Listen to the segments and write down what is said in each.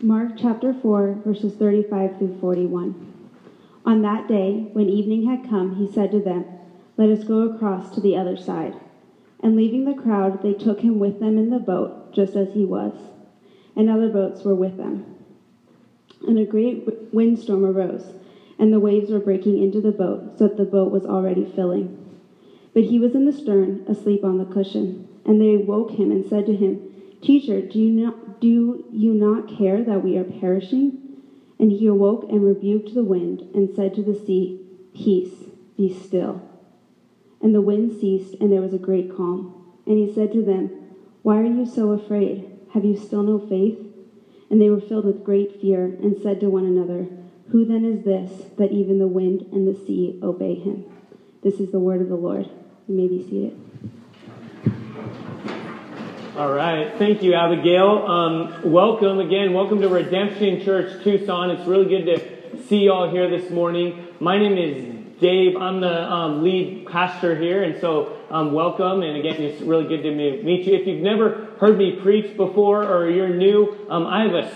Mark chapter 4, verses 35 through 41. On that day, when evening had come, he said to them, Let us go across to the other side. And leaving the crowd, they took him with them in the boat, just as he was. And other boats were with them. And a great windstorm arose, and the waves were breaking into the boat, so that the boat was already filling. But he was in the stern, asleep on the cushion. And they woke him and said to him, Teacher, do you not, do you not care that we are perishing? And he awoke and rebuked the wind and said to the sea, Peace, be still. And the wind ceased, and there was a great calm. And he said to them, Why are you so afraid? Have you still no faith? And they were filled with great fear and said to one another, Who then is this that even the wind and the sea obey him? This is the word of the Lord. You may be seated. All right. Thank you, Abigail. Um, welcome again. Welcome to Redemption Church Tucson. It's really good to see you all here this morning. My name is Dave. I'm the um, lead pastor here, and so um, welcome. And again, it's really good to meet you. If you've never heard me preach before or you're new, um, I have a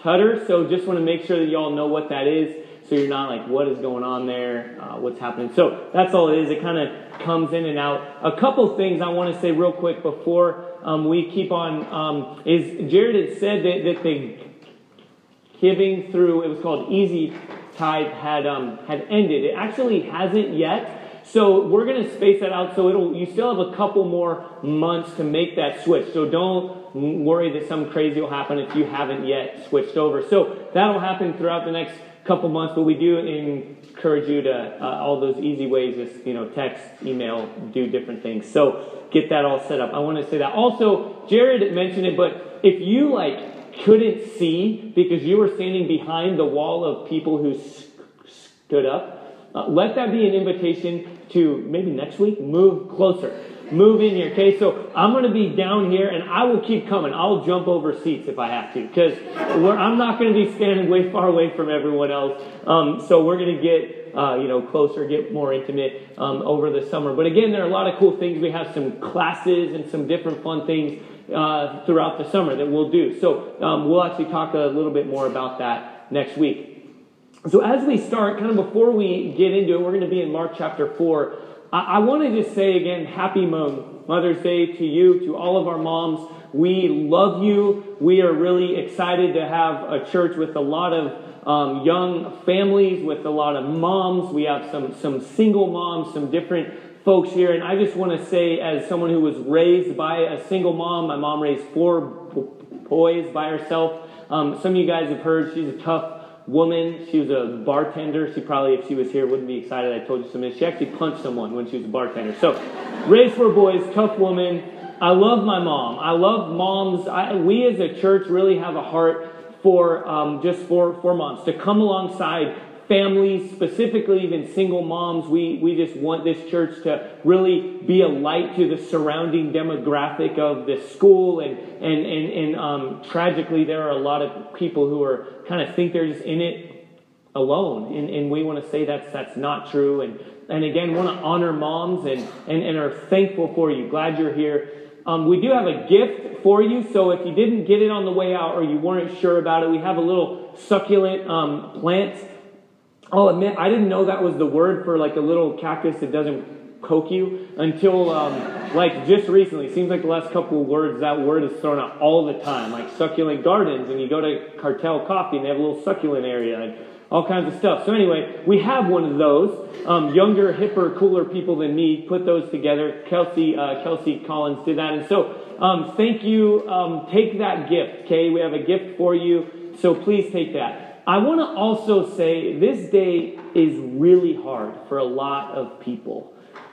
stutter, so just want to make sure that you all know what that is so you're not like, what is going on there? Uh, what's happening? So that's all it is. It kind of comes in and out. A couple things I want to say real quick before um, we keep on um, is Jared had said that, that the giving through, it was called Easy Tithe, had, um, had ended. It actually hasn't yet. So we're going to space that out so it'll you still have a couple more months to make that switch. So don't worry that something crazy will happen if you haven't yet switched over. So that'll happen throughout the next couple months, but we do encourage you to uh, all those easy ways, just you know, text, email, do different things. So get that all set up. I want to say that. Also, Jared mentioned it, but if you like couldn't see because you were standing behind the wall of people who stood up, uh, let that be an invitation to maybe next week move closer move in here. Okay, so I'm going to be down here and I will keep coming. I'll jump over seats if I have to because I'm not going to be standing way far away from everyone else. Um, so we're going to get, uh, you know, closer, get more intimate um, over the summer. But again, there are a lot of cool things. We have some classes and some different fun things uh, throughout the summer that we'll do. So um, we'll actually talk a little bit more about that next week. So as we start, kind of before we get into it, we're going to be in Mark chapter 4. I, I want to just say again, happy Mother's Day to you, to all of our moms. We love you. We are really excited to have a church with a lot of um, young families, with a lot of moms. We have some, some single moms, some different folks here. And I just want to say, as someone who was raised by a single mom, my mom raised four boys by herself. Um, some of you guys have heard she's a tough woman. She was a bartender. She probably, if she was here, wouldn't be excited. I told you some. She actually punched someone when she was a bartender. So, raised four boys, tough woman. I love my mom. I love moms. I, we as a church really have a heart for um, just for for moms to come alongside families, specifically even single moms. We, we just want this church to really be a light to the surrounding demographic of this school. And, and, and, and um, tragically, there are a lot of people who are kind of think they're just in it alone. And, and we want to say that's, that's not true. And, and again, want to honor moms and, and, and are thankful for you. Glad you're here. Um, we do have a gift for you, so if you didn't get it on the way out or you weren't sure about it, we have a little succulent um, plant I'll admit, I didn't know that was the word for like a little cactus that doesn't coke you until um, like just recently. Seems like the last couple of words that word is thrown out all the time, like succulent gardens. And you go to Cartel Coffee and they have a little succulent area and all kinds of stuff. So anyway, we have one of those. Um, younger, hipper, cooler people than me put those together. Kelsey, uh, Kelsey Collins did that, and so um, thank you. Um, take that gift, okay? We have a gift for you, so please take that. I want to also say this day is really hard for a lot of people.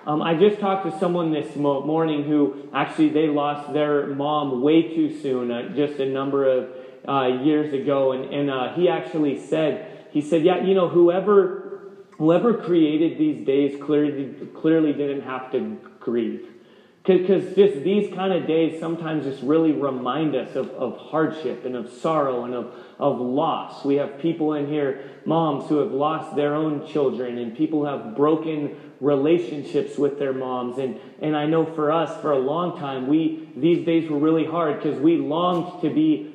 Um, I just talked to someone this morning who actually they lost their mom way too soon, uh, just a number of uh, years ago, and, and uh, he actually said, he said, yeah, you know, whoever whoever created these days clearly clearly didn't have to grieve. Because just these kind of days sometimes just really remind us of, of hardship and of sorrow and of, of loss. We have people in here, moms, who have lost their own children and people who have broken relationships with their moms. And, and I know for us, for a long time, we these days were really hard because we longed to be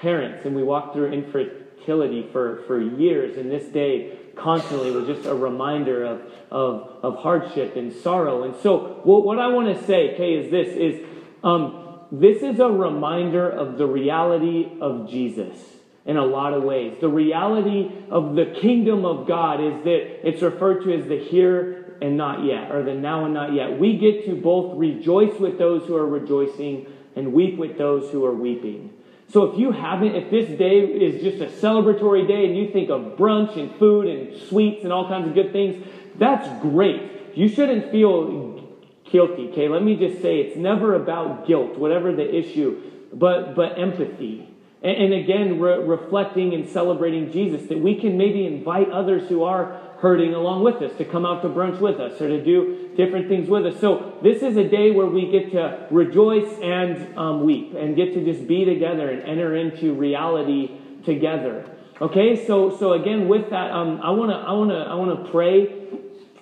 parents and we walked through infertility for, for years, and this day constantly was just a reminder of, of, of hardship and sorrow. And so, well, what I want to say, Kay, is this is um, this is a reminder of the reality of Jesus in a lot of ways. The reality of the kingdom of God is that it's referred to as the here and not yet, or the now and not yet. We get to both rejoice with those who are rejoicing and weep with those who are weeping. So if you haven't, if this day is just a celebratory day and you think of brunch and food and sweets and all kinds of good things, that's great. You shouldn't feel guilty, okay? Let me just say it's never about guilt, whatever the issue, but, but empathy. And, again, re- reflecting and celebrating Jesus, that we can maybe invite others who are hurting along with us to come out to brunch with us or to do different things with us. So this is a day where we get to rejoice and um, weep and get to just be together and enter into reality together. Okay, so so again with that, um, I wanna I wanna I wanna pray.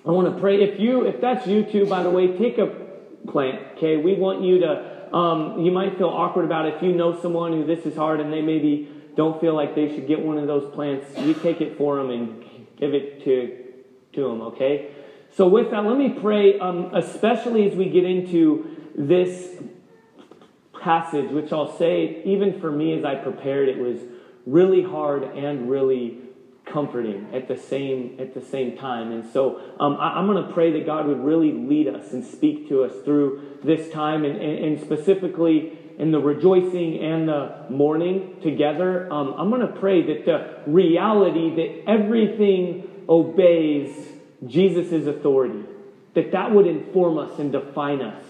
I want to pray. If you if that's you too, by the way, take a plant. Okay, we want you to. Um, you might feel awkward about it if you know someone who this is hard and they maybe don't feel like they should get one of those plants. You take it for them and give it to, to them, okay? So, with that, let me pray, um, especially as we get into this passage, which I'll say, even for me as I prepared, it was really hard and really comforting at the same at the same time. And so um, I, am going to pray that God would really lead us and speak to us through this time, and, and, and specifically in the rejoicing and the mourning together, um, I'm going to pray that the reality that everything obeys Jesus' authority, that that would inform us and define us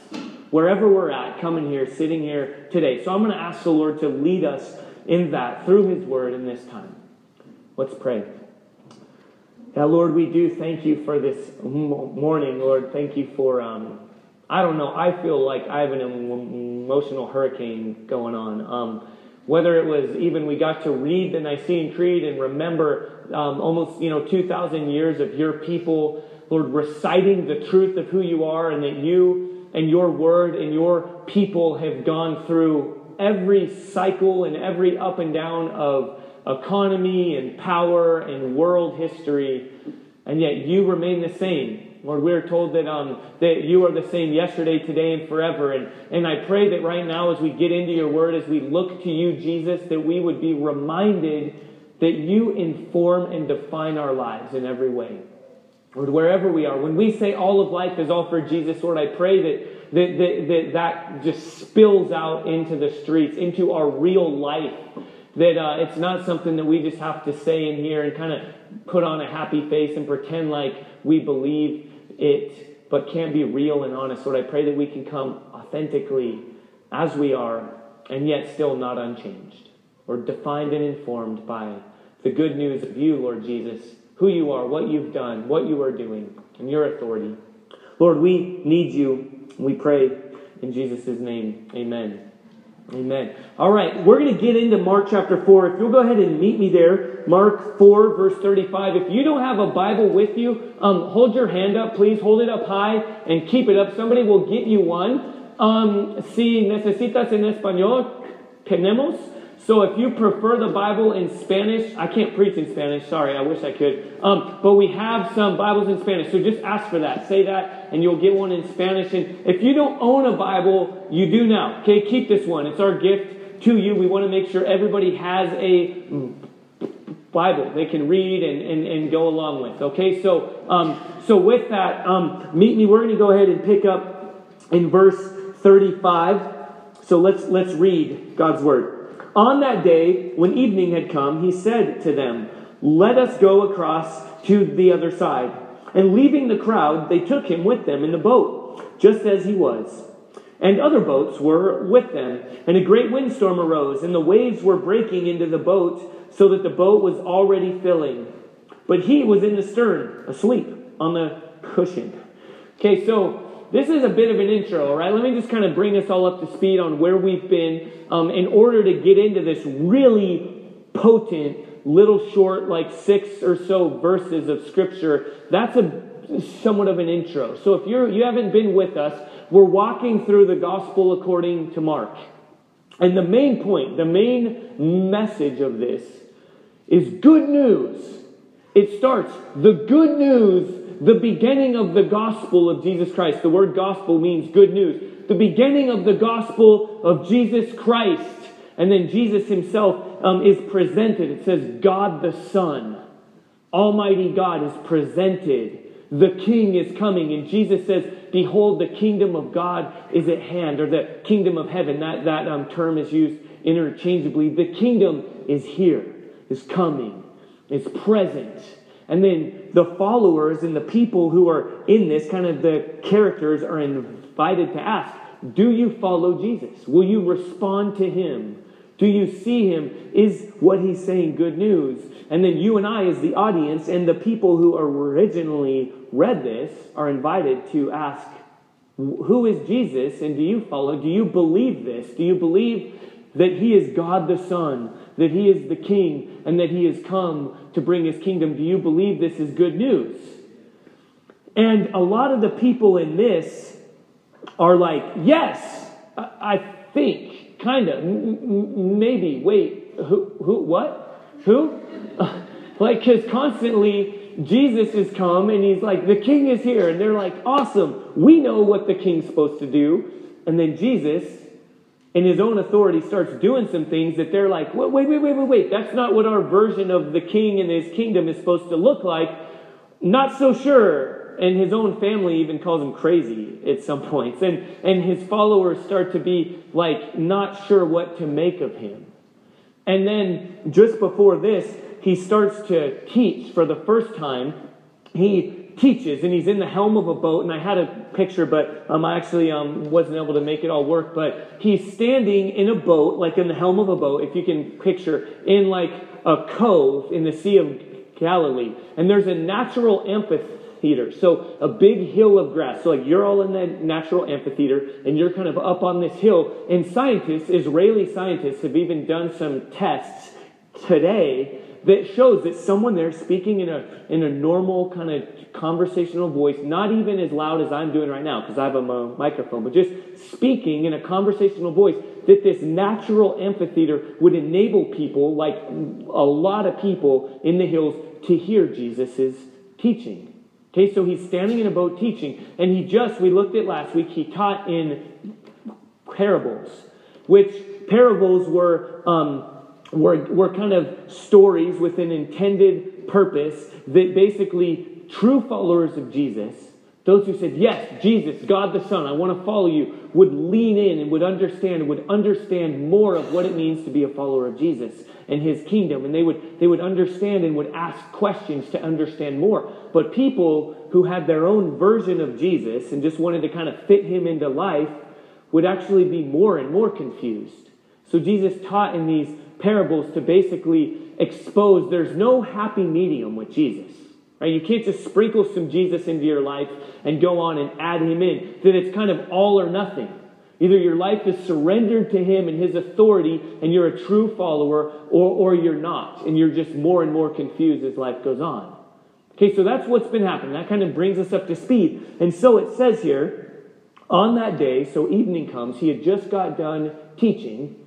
wherever we're at, coming here, sitting here today. So I'm going to ask the Lord to lead us in that through His Word in this time. Let's pray. Now, Lord, we do thank you for this morning, Lord. Thank you for. Um, I don't know. I feel like I have an emotional hurricane going on. Um, whether it was even we got to read the Nicene Creed and remember um, almost you know 2,000 years of your people, Lord, reciting the truth of who you are and that you and your word and your people have gone through every cycle and every up and down of economy and power and world history, and yet you remain the same. Lord, we're told that, um, that you are the same yesterday, today, and forever. And, and I pray that right now, as we get into your word, as we look to you, Jesus, that we would be reminded that you inform and define our lives in every way. Lord, wherever we are, when we say all of life is all for Jesus, Lord, I pray that that, that, that, that just spills out into the streets, into our real life. That uh, it's not something that we just have to say in here and kind of put on a happy face and pretend like we believe it, but can't be real and honest. Lord, I pray that we can come authentically as we are and yet still not unchanged or defined and informed by the good news of you, Lord Jesus, who you are, what you've done, what you are doing, and your authority. Lord, we need you. We pray in Jesus' name. Amen. Amen. All right, we're going to get into Mark chapter 4. If you'll go ahead and meet me there, Mark 4, verse 35. If you don't have a Bible with you, um, hold your hand up, please. Hold it up high and keep it up. Somebody will get you one. Um, si necesitas en español, tenemos. So if you prefer the Bible in Spanish, I can't preach in Spanish, sorry, I wish I could. Um, but we have some Bibles in Spanish, so just ask for that. Say that, and you'll get one in Spanish. And if you don't own a Bible, you do now. Okay, keep this one. It's our gift to you. We want to make sure everybody has a Bible they can read and, and, and go along with. Okay, so um, so with that, um, meet me. We're going to go ahead and pick up in verse 35. So let's let's read God's word. On that day, when evening had come, he said to them, Let us go across to the other side. And leaving the crowd, they took him with them in the boat, just as he was. And other boats were with them. And a great windstorm arose, and the waves were breaking into the boat, so that the boat was already filling. But he was in the stern, asleep on the cushion. Okay, so this is a bit of an intro, all right? Let me just kind of bring us all up to speed on where we've been um, in order to get into this really potent, little short, like six or so verses of Scripture. That's a somewhat of an intro. So if you're you haven't been with us, we're walking through the Gospel according to Mark. And the main point, the main message of this is good news. It starts the good news, the beginning of the gospel of Jesus Christ. The word gospel means good news. The beginning of the gospel of Jesus Christ. And then Jesus himself um, is presented. It says, God the Son, Almighty God is presented. The King is coming. And Jesus says, Behold, the kingdom of God is at hand, or the kingdom of heaven. That, that um, term is used interchangeably. The kingdom is here, is coming, is present. And then the followers and the people who are in this, kind of the characters, are invited to ask, Do you follow Jesus? Will you respond to him? Do you see him? Is what he's saying good news? And then you and I, as the audience, and the people who originally read this, are invited to ask, Who is Jesus? And do you follow? Do you believe this? Do you believe that he is God the Son, that he is the King, and that he has come to bring his kingdom? Do you believe this is good news? And a lot of the people in this are like, Yes, I think kind of, maybe, wait, who, who, what? Who? like, because constantly Jesus has come and he's like, the king is here. And they're like, awesome. We know what the king's supposed to do. And then Jesus, in his own authority, starts doing some things that they're like, wait, wait, wait, wait, wait, wait. That's not what our version of the king and his kingdom is supposed to look like. Not so sure and his own family even calls him crazy at some points. And, and his followers start to be like not sure what to make of him. And then just before this, he starts to teach for the first time. He teaches and he's in the helm of a boat and i had a picture but um, i actually um, wasn't able to make it all work but he's standing in a boat like in the helm of a boat if you can picture in like a cove in the sea of galilee and there's a natural amphitheater amphitheater. So a big hill of grass. So like you're all in the natural amphitheater and you're kind of up on this hill. And scientists, Israeli scientists, have even done some tests today that shows that someone there speaking in a in a normal kind of conversational voice, not even as loud as I'm doing right now because I have a microphone, but just speaking in a conversational voice, that this natural amphitheater would enable people, like a lot of people in the hills, to hear Jesus' teaching. Okay, so he's standing in a boat teaching, and he just, we looked at last week, he taught in parables, which parables were, um, were, were kind of stories with an intended purpose that basically true followers of Jesus, those who said, Yes, Jesus, God the Son, I want to follow you, would lean in and would understand, would understand more of what it means to be a follower of Jesus and his kingdom. And they would, they would understand and would ask questions to understand more. But people who had their own version of Jesus and just wanted to kind of fit him into life would actually be more and more confused. So Jesus taught in these parables to basically expose there's no happy medium with Jesus. Right? You can't just sprinkle some Jesus into your life and go on and add him in. That it's kind of all or nothing. Either your life is surrendered to Him and His authority and you're a true follower, or, or you're not, and you're just more and more confused as life goes on. Okay, so that's what's been happening. That kind of brings us up to speed. And so it says here, on that day, so evening comes, he had just got done teaching.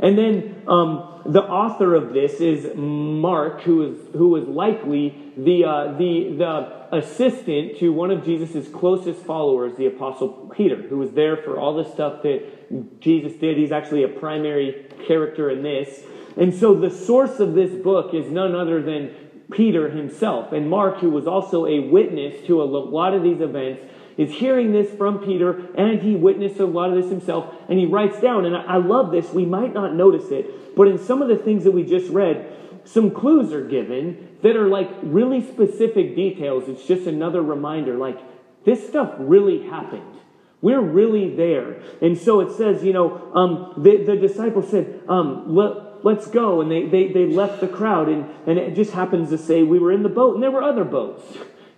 And then um, the author of this is Mark, who is, who is likely the, uh, the, the assistant to one of Jesus' closest followers, the Apostle Peter, who was there for all the stuff that Jesus did. He's actually a primary character in this. And so the source of this book is none other than Peter himself. And Mark, who was also a witness to a lot of these events, is hearing this from Peter, and he witnessed a lot of this himself, and he writes down, and I love this, we might not notice it, but in some of the things that we just read, some clues are given that are like really specific details. It's just another reminder like, this stuff really happened. We're really there. And so it says, you know, um, the, the disciples said, um, let, let's go. And they, they, they left the crowd. And, and it just happens to say we were in the boat and there were other boats.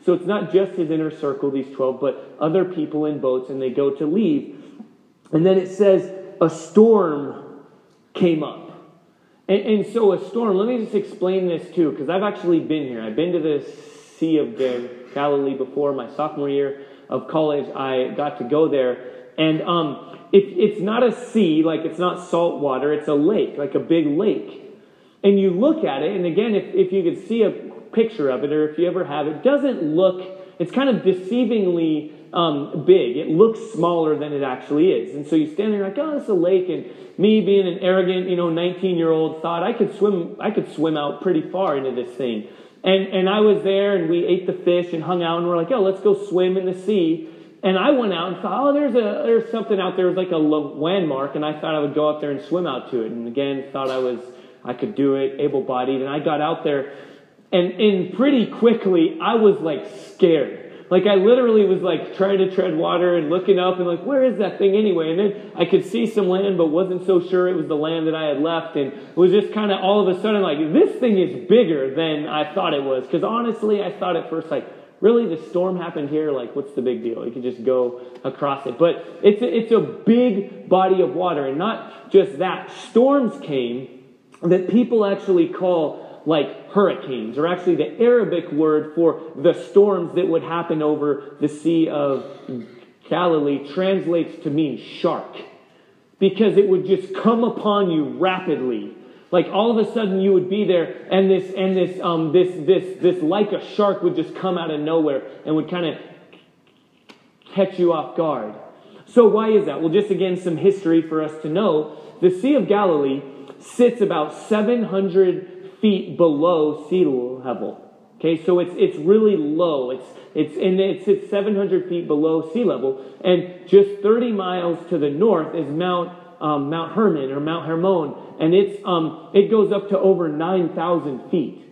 So it's not just his inner circle, these 12, but other people in boats and they go to leave. And then it says a storm came up. And, and so a storm, let me just explain this too, because I've actually been here. I've been to the Sea of Galilee before my sophomore year of college. I got to go there. And um, it, it's not a sea, like it's not salt water, it's a lake, like a big lake. And you look at it, and again, if, if you could see a picture of it, or if you ever have, it doesn't look, it's kind of deceivingly um, big. It looks smaller than it actually is. And so you stand there like, oh, it's a lake. And me being an arrogant, you know, 19 year old thought I could swim, I could swim out pretty far into this thing. And, and I was there and we ate the fish and hung out and we're like, oh, let's go swim in the sea. And I went out and thought, oh, there's a, there's something out there. It was like a landmark. And I thought I would go out there and swim out to it. And again, thought I was, I could do it, able bodied. And I got out there and, and pretty quickly I was like scared. Like I literally was like trying to tread water and looking up and like, where is that thing anyway? And then I could see some land, but wasn't so sure it was the land that I had left. And it was just kind of all of a sudden like, this thing is bigger than I thought it was. Cause honestly, I thought at first like, really the storm happened here? Like, what's the big deal? You could just go across it. But it's a, it's a big body of water. And not just that, storms came that people actually call like hurricanes, or actually the Arabic word for the storms that would happen over the Sea of Galilee translates to mean shark. Because it would just come upon you rapidly. Like all of a sudden you would be there and this and this um this this this like a shark would just come out of nowhere and would kind of catch you off guard. So why is that? Well, just again some history for us to know. The Sea of Galilee sits about 700 feet below sea level. Okay, so it's it's really low. It's it's and it's it's 700 feet below sea level, and just 30 miles to the north is Mount um, Mount Hermon or Mount Hermon, and it's um, it goes up to over 9,000 feet.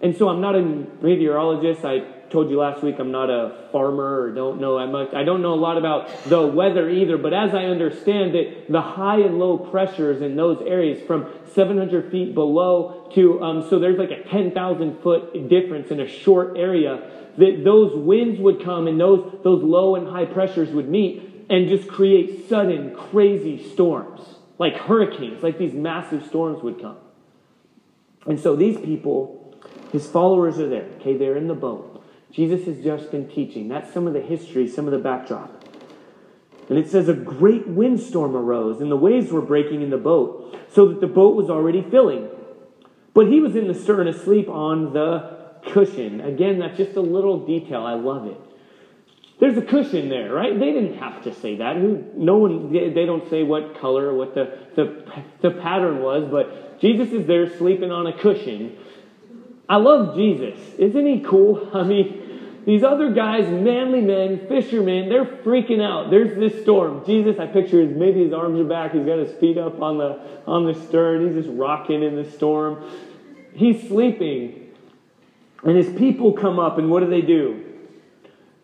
And so I'm not a meteorologist. I told you last week I'm not a farmer or don't know I much. I don't know a lot about the weather either, but as I understand it, the high and low pressures in those areas from 700 feet below to, um, so there's like a 10,000 foot difference in a short area, that those winds would come and those, those low and high pressures would meet and just create sudden, crazy storms, like hurricanes, like these massive storms would come. And so these people, his followers are there, okay, they're in the boat. Jesus has just been teaching. That's some of the history, some of the backdrop. And it says a great windstorm arose, and the waves were breaking in the boat, so that the boat was already filling. But he was in the stern asleep on the cushion. Again, that's just a little detail. I love it. There's a cushion there, right? They didn't have to say that. No one. They don't say what color, what the, the the pattern was, but Jesus is there sleeping on a cushion. I love Jesus. Isn't he cool? I mean, these other guys, manly men, fishermen, they're freaking out. There's this storm. Jesus, I picture his maybe his arms are back. He's got his feet up on the on the stern. He's just rocking in the storm. He's sleeping. And his people come up, and what do they do?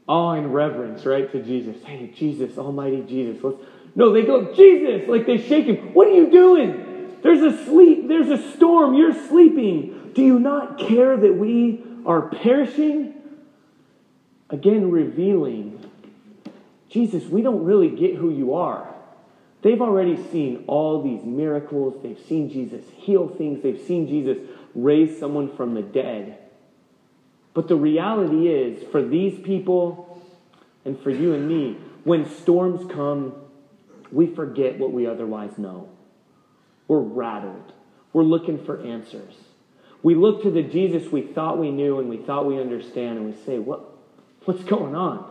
Awe and reverence, right, to Jesus. Hey, Jesus, Almighty Jesus. Let's, no, they go, Jesus, like they shake him. What are you doing? There's a sleep, there's a storm, you're sleeping. Do you not care that we are perishing? Again, revealing, Jesus, we don't really get who you are. They've already seen all these miracles. They've seen Jesus heal things. They've seen Jesus raise someone from the dead. But the reality is, for these people and for you and me, when storms come, we forget what we otherwise know. We're rattled. We're looking for answers. We look to the Jesus we thought we knew and we thought we understand, and we say, what, What's going on?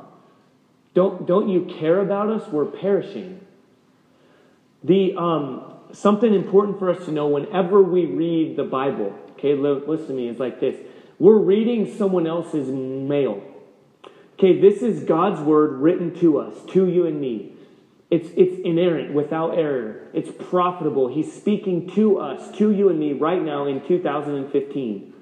Don't, don't you care about us? We're perishing. The, um, something important for us to know whenever we read the Bible, okay, listen to me, it's like this. We're reading someone else's mail. Okay, this is God's word written to us, to you and me. It's, it's inerrant, without error. It's profitable. He's speaking to us, to you and me, right now in 2015.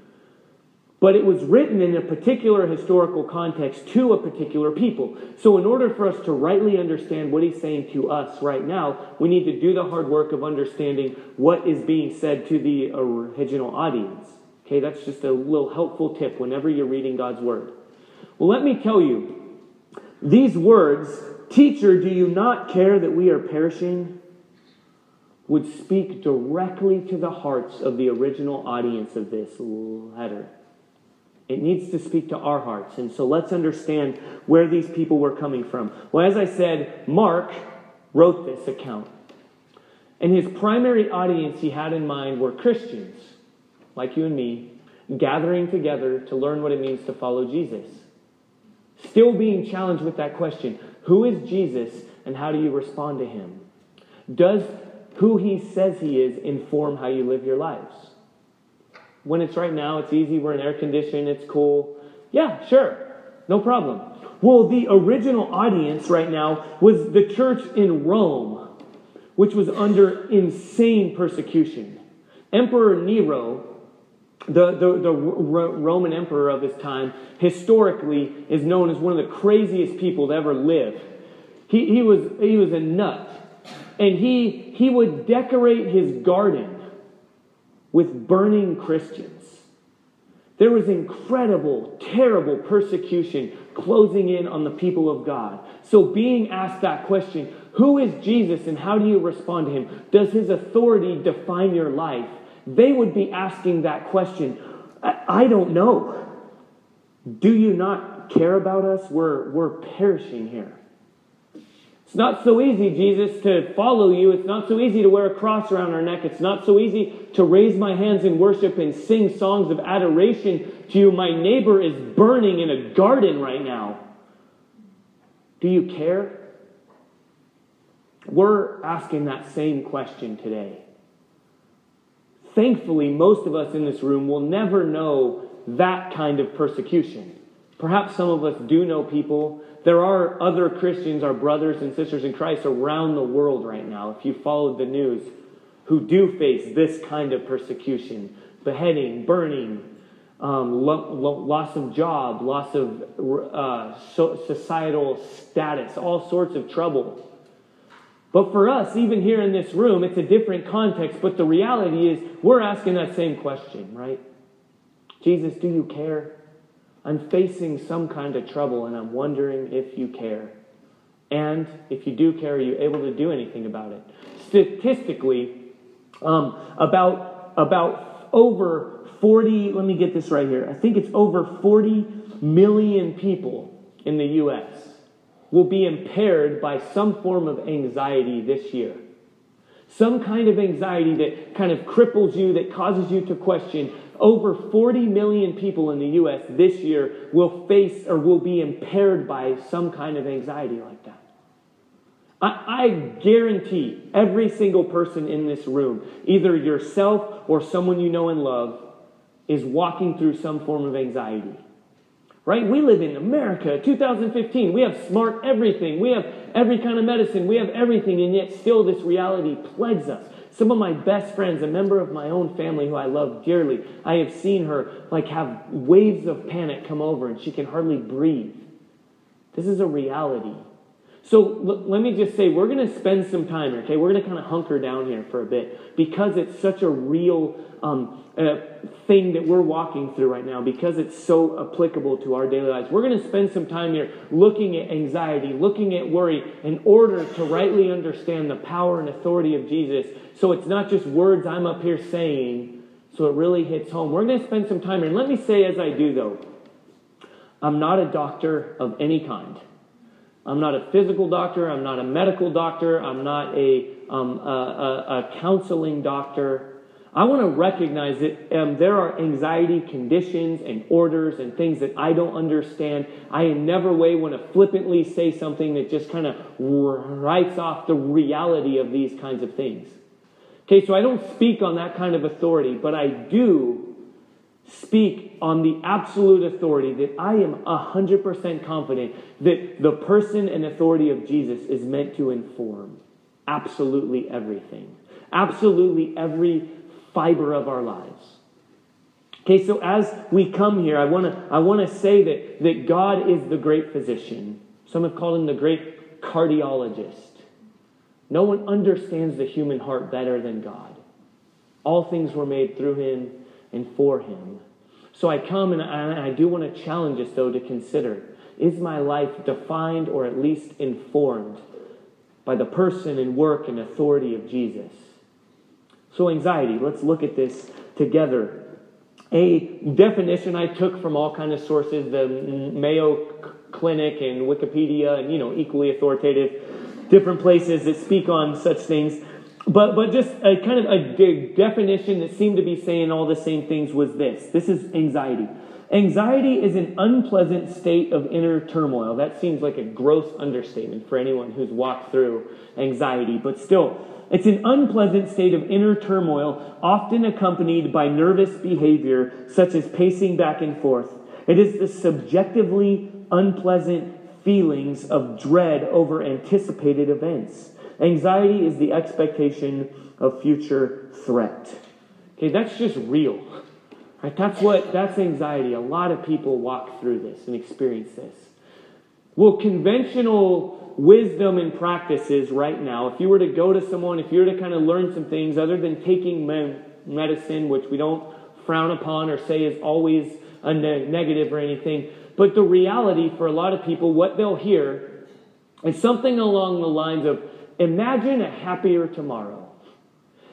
But it was written in a particular historical context to a particular people. So, in order for us to rightly understand what he's saying to us right now, we need to do the hard work of understanding what is being said to the original audience. Okay, that's just a little helpful tip whenever you're reading God's Word. Well, let me tell you, these words Teacher, do you not care that we are perishing? would speak directly to the hearts of the original audience of this letter. It needs to speak to our hearts. And so let's understand where these people were coming from. Well, as I said, Mark wrote this account. And his primary audience he had in mind were Christians, like you and me, gathering together to learn what it means to follow Jesus. Still being challenged with that question who is Jesus and how do you respond to him? Does who he says he is inform how you live your lives? When it's right now, it's easy, we're in air conditioning, it's cool. Yeah, sure, no problem. Well, the original audience right now was the church in Rome, which was under insane persecution. Emperor Nero, the, the, the Roman emperor of his time, historically is known as one of the craziest people to ever live. He, he, was, he was a nut. And he, he would decorate his garden with burning Christians. There was incredible, terrible persecution closing in on the people of God. So, being asked that question, who is Jesus and how do you respond to him? Does his authority define your life? They would be asking that question. I, don't know. Do you not care about us? We're, we're perishing here. It's not so easy, Jesus, to follow you. It's not so easy to wear a cross around our neck. It's not so easy to raise my hands in worship and sing songs of adoration to you. My neighbor is burning in a garden right now. Do you care? We're asking that same question today. Thankfully, most of us in this room will never know that kind of persecution. Perhaps some of us do know people there are other Christians, our brothers and sisters in Christ around the world right now, if you followed the news, who do face this kind of persecution beheading, burning, um, lo- lo- loss of job, loss of uh, so- societal status, all sorts of trouble. But for us, even here in this room, it's a different context. But the reality is, we're asking that same question, right? Jesus, do you care? I'm facing some kind of trouble and I'm wondering if you care. And if you do care, are you able to do anything about it? Statistically, um, about, about over 40, let me get this right here. I think it's over 40 million people in the U.S. will be impaired by some form of anxiety this year. Some kind of anxiety that kind of cripples you, that causes you to question over 40 million people in the U.S. this year will face or will be impaired by some kind of anxiety like that. I, I, guarantee every single person in this room, either yourself or someone you know and love, is walking through some form of anxiety. Right? We live in America, 2015. We have smart everything. We have every kind of medicine. We have everything, and yet still this reality plagues us. Some of my best friends, a member of my own family who I love dearly, I have seen her like have waves of panic come over and she can hardly breathe. This is a reality. So l- let me just say, we're going to spend some time, okay? We're going to kind of hunker down here for a bit because it's such a real um, uh, thing that we're walking through right now, because it's so applicable to our daily lives. We're going to spend some time here looking at anxiety, looking at worry, in order to rightly understand the power and authority of Jesus. So it's not just words I'm up here saying, so it really hits home. We're going to spend some time here. And let me say, as I do, though, I'm not a doctor of any kind. I'm not a physical doctor. I'm not a medical doctor. I'm not a, um, a, a, a counseling doctor. I want to recognize that um, there are anxiety conditions and orders and things that I don't understand. I in never way want to flippantly say something that just kind of writes off the reality of these kinds of things. Okay, so I don't speak on that kind of authority, but I do speak on the absolute authority that I am 100% confident that the person and authority of Jesus is meant to inform absolutely everything, absolutely every fiber of our lives. Okay, so as we come here, I want to I want to say that, that God is the great physician. Some have called him the great cardiologist. No one understands the human heart better than God. All things were made through him and for him. So I come and I, do want to challenge us, though, to consider is my life defined or at least informed by the person and work and authority of Jesus? So, anxiety, let's look at this together. A definition I took from all kind of sources, the Mayo Clinic and Wikipedia, and you know, equally authoritative. different places that speak on such things. But, but just a kind of a de- definition that seemed to be saying all the same things was this this is anxiety. Anxiety is an unpleasant state of inner turmoil. That seems like a gross understatement for anyone who's walked through anxiety, but still, it's an unpleasant state of inner turmoil, often accompanied by nervous behavior, such as pacing back and forth. It is the subjectively unpleasant feelings of dread over anticipated events. Anxiety is the expectation of future threat. Okay, that's just real. Right? That's what that's anxiety. A lot of people walk through this and experience this. Well, conventional wisdom and practices right now, if you were to go to someone, if you were to kind of learn some things other than taking medicine, which we don't frown upon or say is always a ne- negative or anything, but the reality for a lot of people, what they'll hear is something along the lines of imagine a happier tomorrow.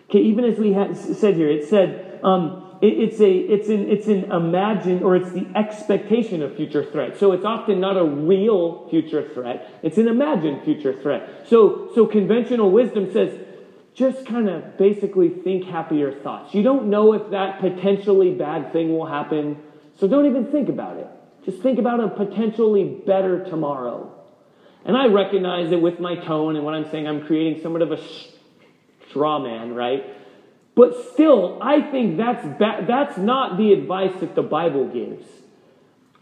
Okay, even as we said here, it said, um, it's a it's an it's an imagined or it's the expectation of future threat. So it's often not a real future threat. It's an imagined future threat. So so conventional wisdom says just kind of basically think happier thoughts. You don't know if that potentially bad thing will happen, so don't even think about it. Just think about a potentially better tomorrow. And I recognize that with my tone and what I'm saying, I'm creating somewhat of a straw man, right? But still, I think that's, ba- that's not the advice that the Bible gives.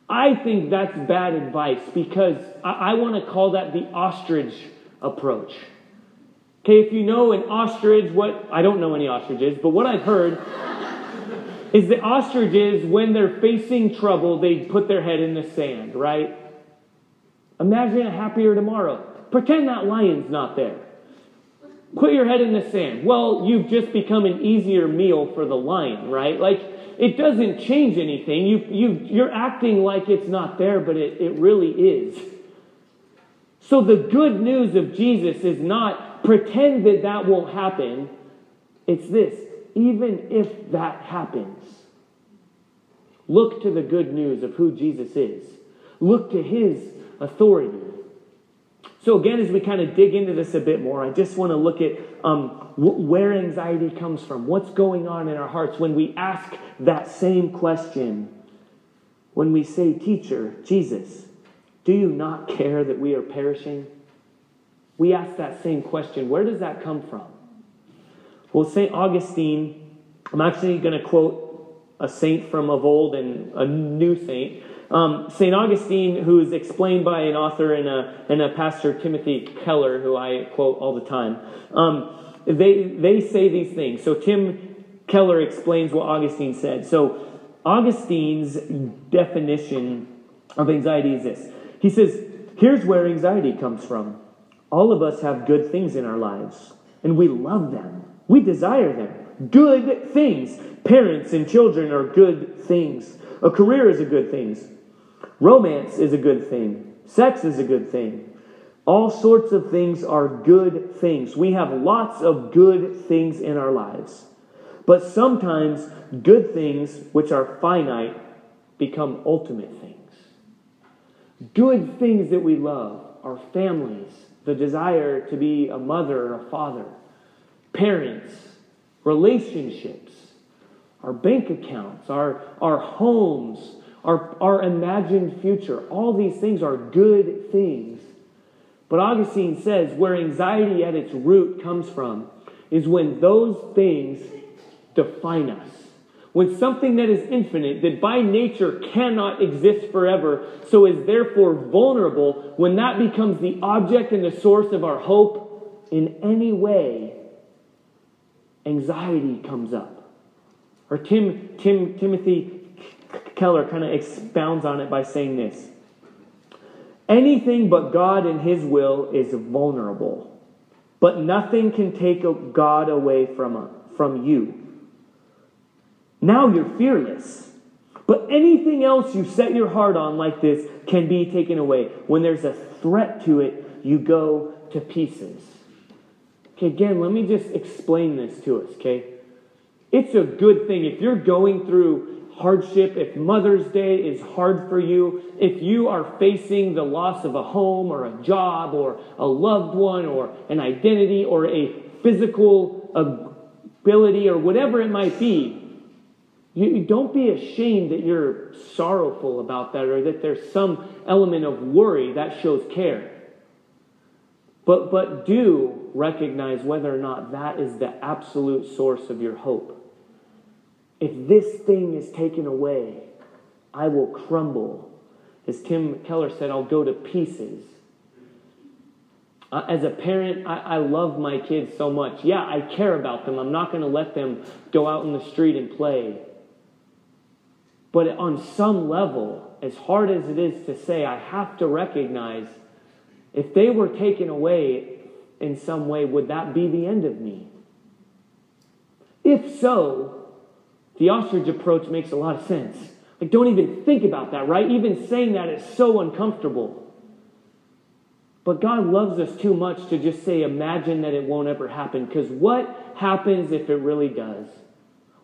I think that's bad advice because I, I want to call that the ostrich approach. Okay, if you know an ostrich, what I don't know any ostriches, but what I've heard is that ostriches, when they're facing trouble, they put their head in the sand, right? Imagine a happier tomorrow. Pretend that lion's not there. Put your head in the sand. Well, you've just become an easier meal for the lion, right? Like, it doesn't change anything. You, you, you're acting like it's not there, but it, it really is. So, the good news of Jesus is not pretend that that won't happen. It's this even if that happens, look to the good news of who Jesus is, look to his authority. So, again, as we kind of dig into this a bit more, I just want to look at um, where anxiety comes from, what's going on in our hearts when we ask that same question. When we say, Teacher, Jesus, do you not care that we are perishing? We ask that same question. Where does that come from? Well, St. Augustine, I'm actually going to quote a saint from of old and a new saint. Um, St. Augustine, who is explained by an author and a, and a pastor, Timothy Keller, who I quote all the time, um, they, they say these things. So Tim Keller explains what Augustine said. So Augustine's definition of anxiety is this. He says, Here's where anxiety comes from. All of us have good things in our lives, and we love them. We desire them. Good things. Parents and children are good things. A career is a good thing. Romance is a good thing. Sex is a good thing. All sorts of things are good things. We have lots of good things in our lives. But sometimes good things, which are finite, become ultimate things. Good things that we love, our families, the desire to be a mother or a father, parents, relationships, our bank accounts, our, our homes, our, our imagined future. All these things are good things. But Augustine says where anxiety at its root comes from is when those things define us. When something that is infinite, that by nature cannot exist forever, so is therefore vulnerable, when that becomes the object and the source of our hope in any way, anxiety comes up. Or Tim, Tim, Timothy Keller kind of expounds on it by saying this Anything but God and His will is vulnerable, but nothing can take God away from, from you. Now you're fearless. But anything else you set your heart on like this can be taken away. When there's a threat to it, you go to pieces. Okay, again, let me just explain this to us, okay? It's a good thing. If you're going through hardship, if Mother's Day is hard for you, if you are facing the loss of a home or a job or a loved one or an identity or a physical ability or whatever it might be, you, don't be ashamed that you're sorrowful about that or that there's some element of worry that shows care. But, but do recognize whether or not that is the absolute source of your hope. If this thing is taken away, I will crumble. As Tim Keller said, I'll go to pieces. Uh, as a parent, I, I love my kids so much. Yeah, I care about them. I'm not going to let them go out in the street and play. But on some level, as hard as it is to say, I have to recognize if they were taken away in some way, would that be the end of me? If so, the ostrich approach makes a lot of sense. Like, don't even think about that, right? Even saying that is so uncomfortable. But God loves us too much to just say, imagine that it won't ever happen. Because what happens if it really does?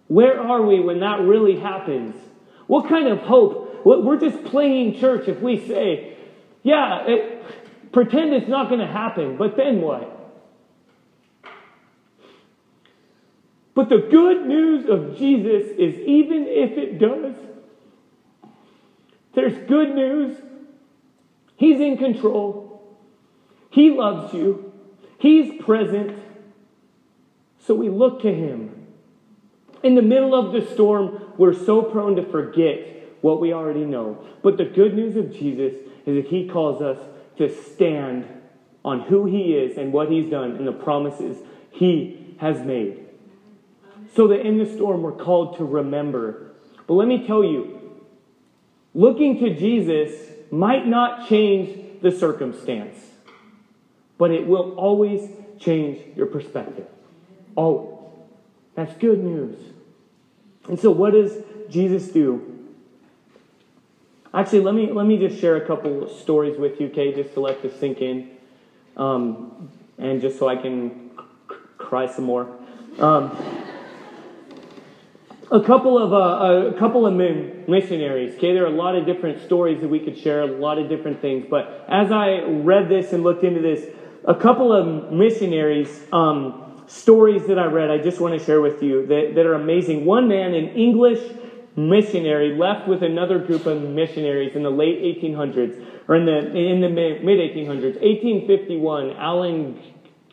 Where are we when that really happens? What kind of hope? We're just playing church if we say, yeah, it, pretend it's not going to happen, but then what? But the good news of Jesus is even if it does, there's good news. He's in control. He loves you. He's present. So we look to Him. In the middle of the storm, we're so prone to forget what we already know. But the good news of Jesus is that He calls us to stand on who He is and what He's done and the promises He has made so that in the storm we're called to remember. But let me tell you, looking to Jesus might not change the circumstance, but it will always change your perspective. Always. That's good news. And so, what does Jesus do? Actually, let me let me just share a couple stories with you, okay, just to let this sink in, um, and just so I can cry some more. Um, a couple of uh, a couple of missionaries. Okay, there are a lot of different stories that we could share, a lot of different things. But as I read this and looked into this, a couple of missionaries um, stories that I read, I just want to share with you that, that are amazing. One man, an English missionary, left with another group of missionaries in the late 1800s or in the in the mid 1800s. 1851, Allen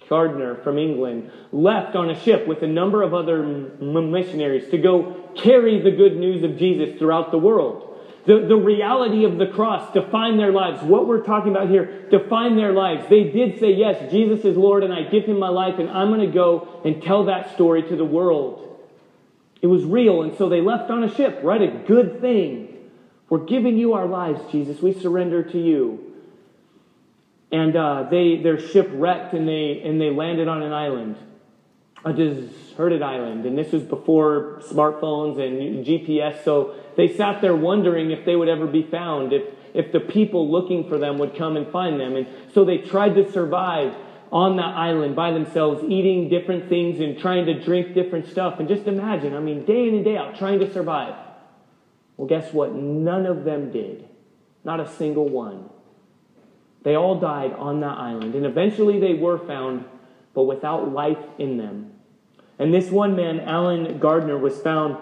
Gardiner from England, left on a ship with a number of other missionaries to go carry the good news of Jesus throughout the world. The, the reality of the cross define their lives. What we're talking about here define their lives. They did say, Yes, Jesus is Lord, and I give him my life, and I'm going to go and tell that story to the world. It was real, and so they left on a ship, right? A good thing. We're giving you our lives, Jesus. We surrender to you and uh, they their ship wrecked and they and they landed on an island, a deserted island, and this was before smartphones and GPS. So they sat there wondering if they would ever be found, if if the people looking for them would come and find them, and so they tried to survive on that island by themselves, eating different things and trying to drink different stuff. And just imagine, I mean, day in and day out, trying to survive. Well, guess what? None of them did. Not a single one. They all died on that island, and eventually they were found, but without life in them. And this one man, Allen Gardiner, was found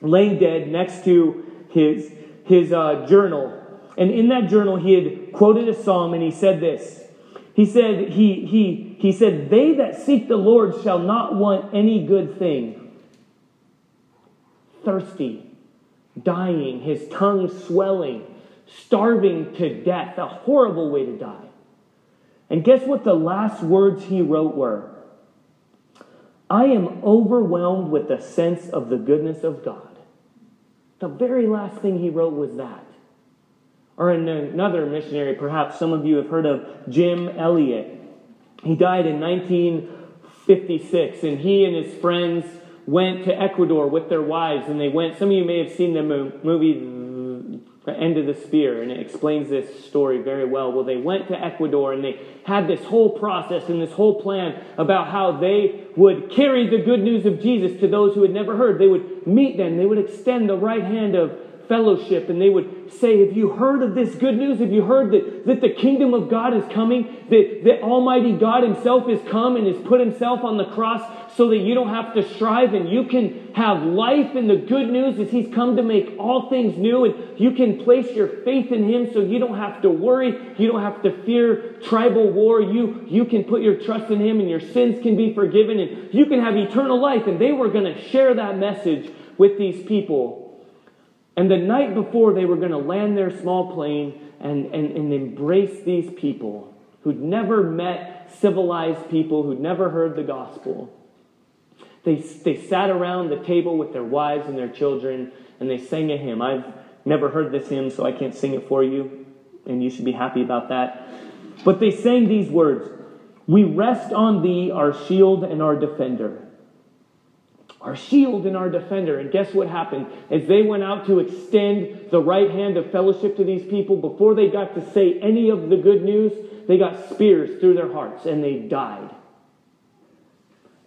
laying dead next to his, his uh, journal. And in that journal, he had quoted a psalm, and he said this. He said, he, he, he said, They that seek the Lord shall not want any good thing. Thirsty, dying, his tongue swelling, starving to death, a horrible way to die. And guess what the last words he wrote were? I am overwhelmed with the sense of the goodness of God. The very last thing he wrote was that. Or another missionary, perhaps some of you have heard of Jim Elliot. He died in 1956, and he and his friends went to Ecuador with their wives, and they went. Some of you may have seen the movie the end of the spear, and it explains this story very well. Well, they went to Ecuador and they had this whole process and this whole plan about how they would carry the good news of Jesus to those who had never heard. They would meet them, they would extend the right hand of fellowship and they would say, Have you heard of this good news? Have you heard that, that the kingdom of God is coming? That, that Almighty God Himself has come and has put Himself on the cross so that you don't have to strive and you can have life. And the good news is He's come to make all things new and you can place your faith in Him so you don't have to worry. You don't have to fear tribal war. You, you can put your trust in Him and your sins can be forgiven and you can have eternal life. And they were going to share that message with these people and the night before, they were going to land their small plane and, and, and embrace these people who'd never met civilized people, who'd never heard the gospel. They, they sat around the table with their wives and their children, and they sang a hymn. I've never heard this hymn, so I can't sing it for you, and you should be happy about that. But they sang these words We rest on thee, our shield and our defender our shield and our defender. And guess what happened? As they went out to extend the right hand of fellowship to these people, before they got to say any of the good news, they got spears through their hearts and they died.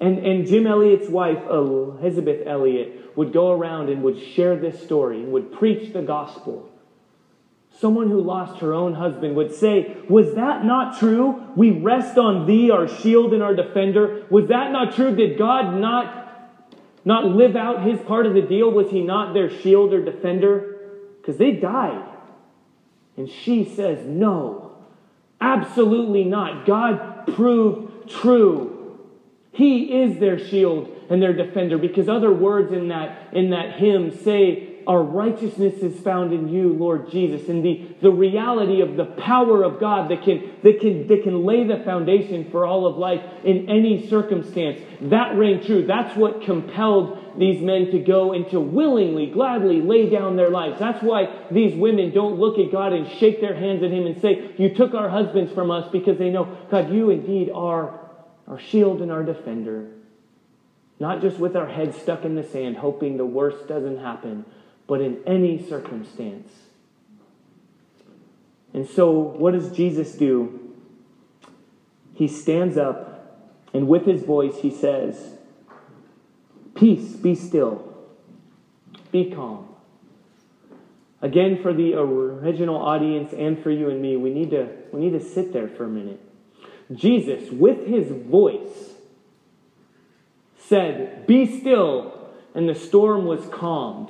And, and Jim Elliot's wife, Elisabeth Elliot, would go around and would share this story and would preach the gospel. Someone who lost her own husband would say, Was that not true? We rest on thee, our shield and our defender. Was that not true? Did God not not live out his part of the deal? Was he not their shield or defender? Because they died. And she says, No, absolutely not. God proved true. He is their shield and their defender because other words in that, in that hymn say our righteousness is found in you, Lord Jesus, and the, the reality of the power of God that can, that, can, that can lay the foundation for all of life in any circumstance. That rang true. That's what compelled these men to go and to willingly, gladly lay down their lives. That's why these women don't look at God and shake their hands at Him and say, You took our husbands from us, because they know, God, you indeed are our shield and our defender. Not just with our heads stuck in the sand, hoping the worst doesn't happen, but in any circumstance. And so, what does Jesus do? He stands up, and with his voice, he says, Peace, be still, be calm. Again, for the original audience and for you and me, we need to, we need to sit there for a minute. Jesus, with his voice, said, Be still, and the storm was calmed.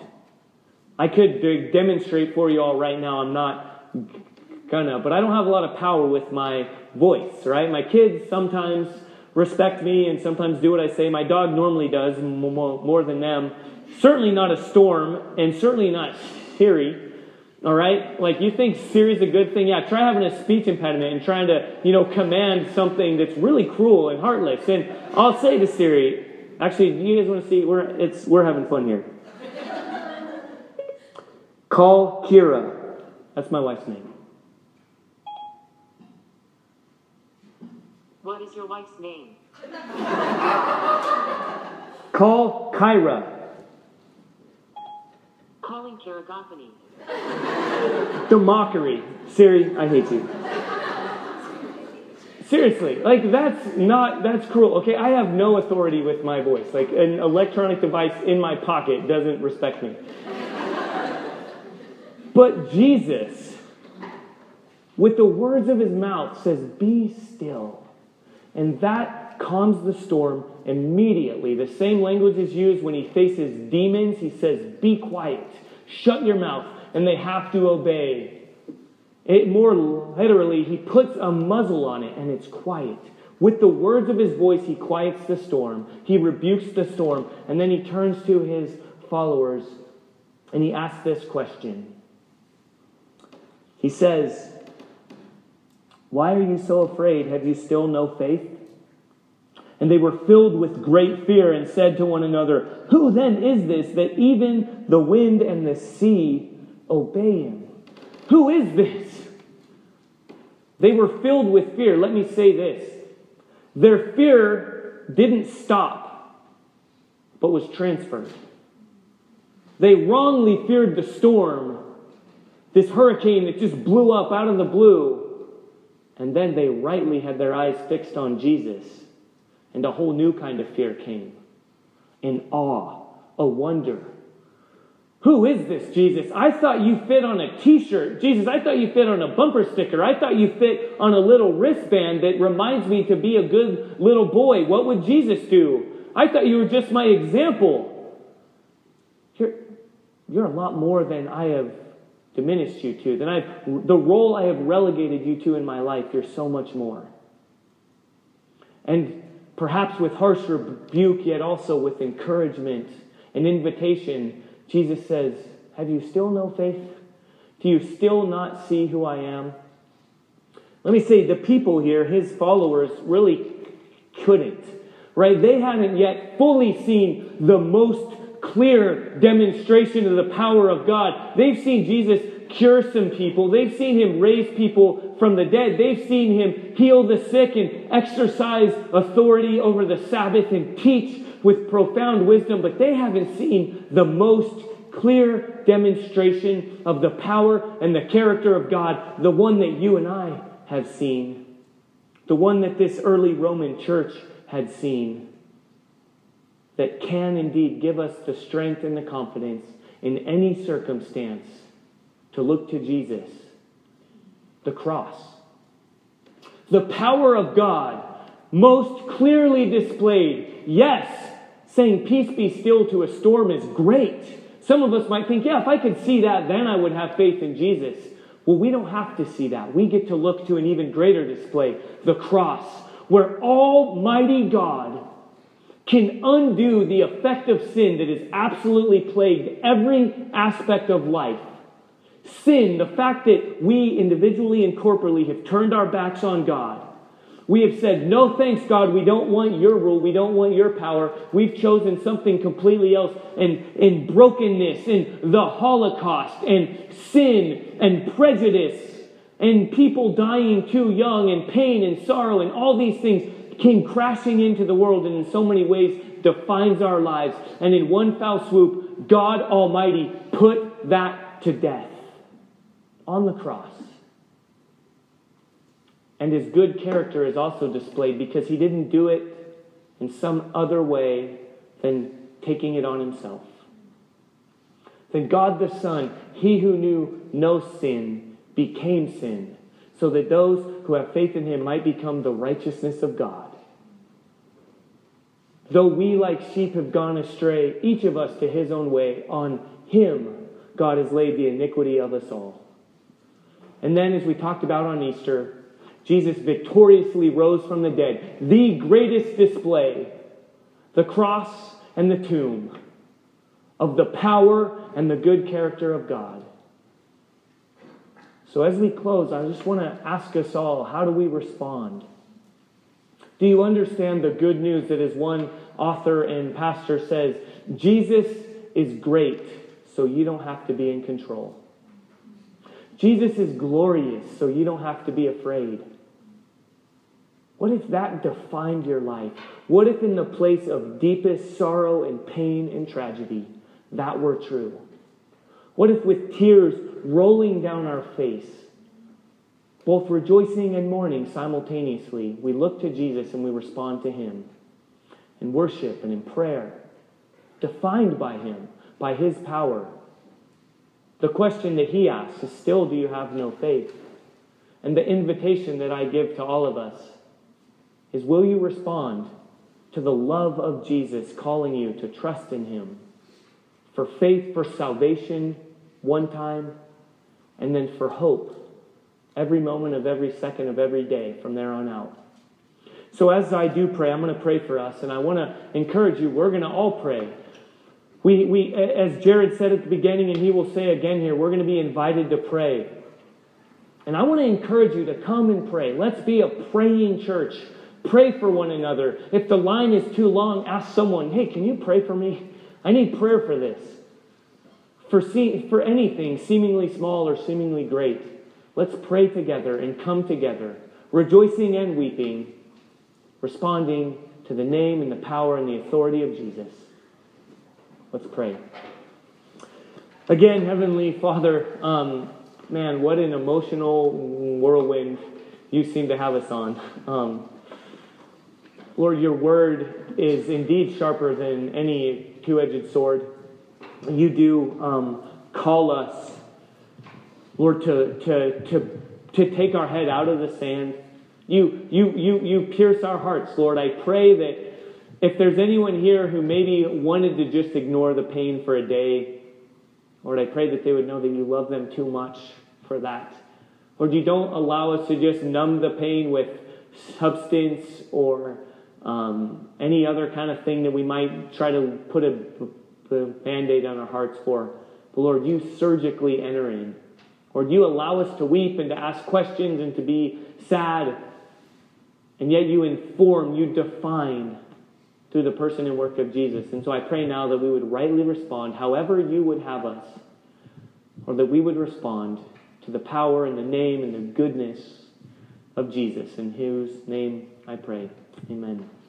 I could demonstrate for you all right now. I'm not gonna, but I don't have a lot of power with my voice, right? My kids sometimes respect me and sometimes do what I say. My dog normally does more than them. Certainly not a storm, and certainly not Siri. All right? Like, you think Siri's a good thing? Yeah, try having a speech impediment and trying to, you know, command something that's really cruel and heartless. And I'll say to Siri, actually, do you guys want to see? We're, it's, we're having fun here. Call Kira. That's my wife's name. What is your wife's name? Call Kyra. Calling Kira. The mockery. Siri, I hate you. Seriously, like that's not that's cruel. Okay, I have no authority with my voice. Like an electronic device in my pocket doesn't respect me. But Jesus, with the words of his mouth, says, Be still. And that calms the storm immediately. The same language is used when he faces demons. He says, Be quiet, shut your mouth, and they have to obey. It more literally, he puts a muzzle on it and it's quiet. With the words of his voice, he quiets the storm. He rebukes the storm. And then he turns to his followers and he asks this question he says, Why are you so afraid? Have you still no faith? And they were filled with great fear and said to one another, Who then is this that even the wind and the sea obey him? Who is this? They were filled with fear. Let me say this their fear didn't stop, but was transferred. They wrongly feared the storm this hurricane that just blew up out of the blue. And then they rightly had their eyes fixed on Jesus. And a whole new kind of fear came an awe, a wonder. Who is this Jesus? I thought you fit on a t shirt. Jesus, I thought you fit on a bumper sticker. I thought you fit on a little wristband that reminds me to be a good little boy. What would Jesus do? I thought you were just my example. You're, you're a lot more than I have diminished you to, than I've, the role I have relegated you to in my life. You're so much more. And perhaps with harsh rebuke, yet also with encouragement and invitation, Jesus says, Have you still no faith? Do you still not see who I am? Let me say, the people here, his followers, really couldn't, right? They hadn't yet fully seen the most clear demonstration of the power of God. They've seen Jesus cure some people. They've seen him raise people from the dead. They've seen him heal the sick and exercise authority over the Sabbath and teach with profound wisdom, but they haven't seen the most clear demonstration of the power and the character of God, the one that you and I have seen, the one that this early Roman church had seen, that can indeed give us the strength and the confidence in any circumstance to look to Jesus, the cross. The power of God most clearly displayed. Yes, saying peace be still to a storm is great. Some of us might think, yeah, if I could see that, then I would have faith in Jesus. Well, we don't have to see that. We get to look to an even greater display the cross, where Almighty God can undo the effect of sin that has absolutely plagued every aspect of life Sin, the fact that we individually and corporately have turned our backs on God. We have said, no thanks, God, we don't want your rule, we don't want your power. We've chosen something completely else. And in brokenness, in the Holocaust, and sin, and prejudice, and people dying too young, and pain and sorrow, and all these things came crashing into the world, and in so many ways defines our lives. And in one foul swoop, God Almighty put that to death on the cross. And his good character is also displayed because he didn't do it in some other way than taking it on himself. Then God the Son, he who knew no sin, became sin, so that those who have faith in him might become the righteousness of God. Though we like sheep have gone astray, each of us to his own way, on him God has laid the iniquity of us all. And then, as we talked about on Easter, Jesus victoriously rose from the dead. The greatest display, the cross and the tomb, of the power and the good character of God. So, as we close, I just want to ask us all how do we respond? Do you understand the good news that, as one author and pastor says, Jesus is great, so you don't have to be in control? Jesus is glorious, so you don't have to be afraid. What if that defined your life? What if, in the place of deepest sorrow and pain and tragedy, that were true? What if, with tears rolling down our face, both rejoicing and mourning simultaneously, we look to Jesus and we respond to Him in worship and in prayer, defined by Him, by His power? The question that he asks is still, do you have no faith? And the invitation that I give to all of us is, will you respond to the love of Jesus calling you to trust in him for faith, for salvation one time, and then for hope every moment of every second of every day from there on out? So, as I do pray, I'm going to pray for us, and I want to encourage you, we're going to all pray. We, we, as Jared said at the beginning, and he will say again here, we're going to be invited to pray. And I want to encourage you to come and pray. Let's be a praying church. Pray for one another. If the line is too long, ask someone, hey, can you pray for me? I need prayer for this. For, see, for anything seemingly small or seemingly great, let's pray together and come together, rejoicing and weeping, responding to the name and the power and the authority of Jesus. Let's pray. Again, Heavenly Father, um, man, what an emotional whirlwind you seem to have us on. Um, Lord, your word is indeed sharper than any two edged sword. You do um, call us, Lord, to, to, to, to take our head out of the sand. You, you, you, you pierce our hearts, Lord. I pray that if there's anyone here who maybe wanted to just ignore the pain for a day, Lord, I pray that they would know that you love them too much for that. Lord, you don't allow us to just numb the pain with substance or um, any other kind of thing that we might try to put a, a band aid on our hearts for. But Lord, you surgically enter in. Lord, you allow us to weep and to ask questions and to be sad. And yet you inform, you define through the person and work of Jesus. And so I pray now that we would rightly respond however you would have us, or that we would respond to the power and the name and the goodness of Jesus, in whose name I pray. Amen.